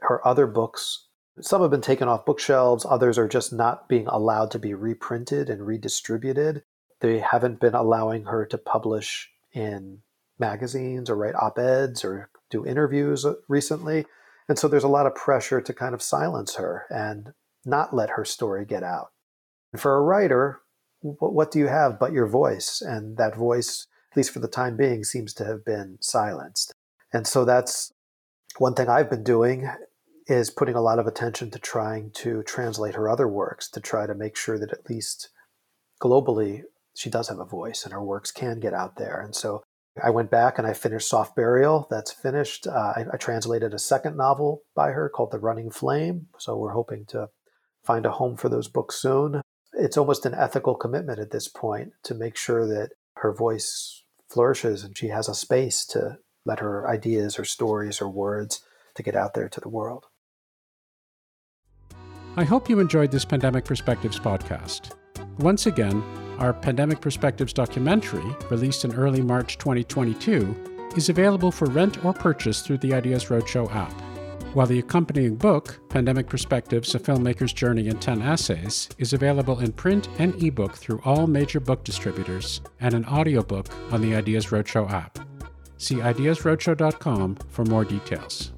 her other books, some have been taken off bookshelves, others are just not being allowed to be reprinted and redistributed. They haven't been allowing her to publish in magazines or write op eds or do interviews recently. And so there's a lot of pressure to kind of silence her and not let her story get out. And for a writer, what do you have but your voice? And that voice, at least for the time being, seems to have been silenced. And so that's one thing I've been doing is putting a lot of attention to trying to translate her other works to try to make sure that at least globally she does have a voice and her works can get out there. And so I went back and I finished Soft Burial. That's finished. Uh, I, I, translated a second novel by her called The Running Flame. So we're hoping to find a home for those books soon. It's almost an ethical commitment at this point to make sure that her voice flourishes and she has a space to let her ideas or stories or words to get out there to the world. I hope you enjoyed this Pandemic Perspectives podcast. Once again, our Pandemic Perspectives documentary, released in early March 2022, is available for rent or purchase through the Ideas Roadshow app. While the accompanying book, Pandemic Perspectives A Filmmaker's Journey in 10 Essays, is available in print and ebook through all major book distributors, and an audiobook on the Ideas Roadshow app. See ideasroadshow.com for more details.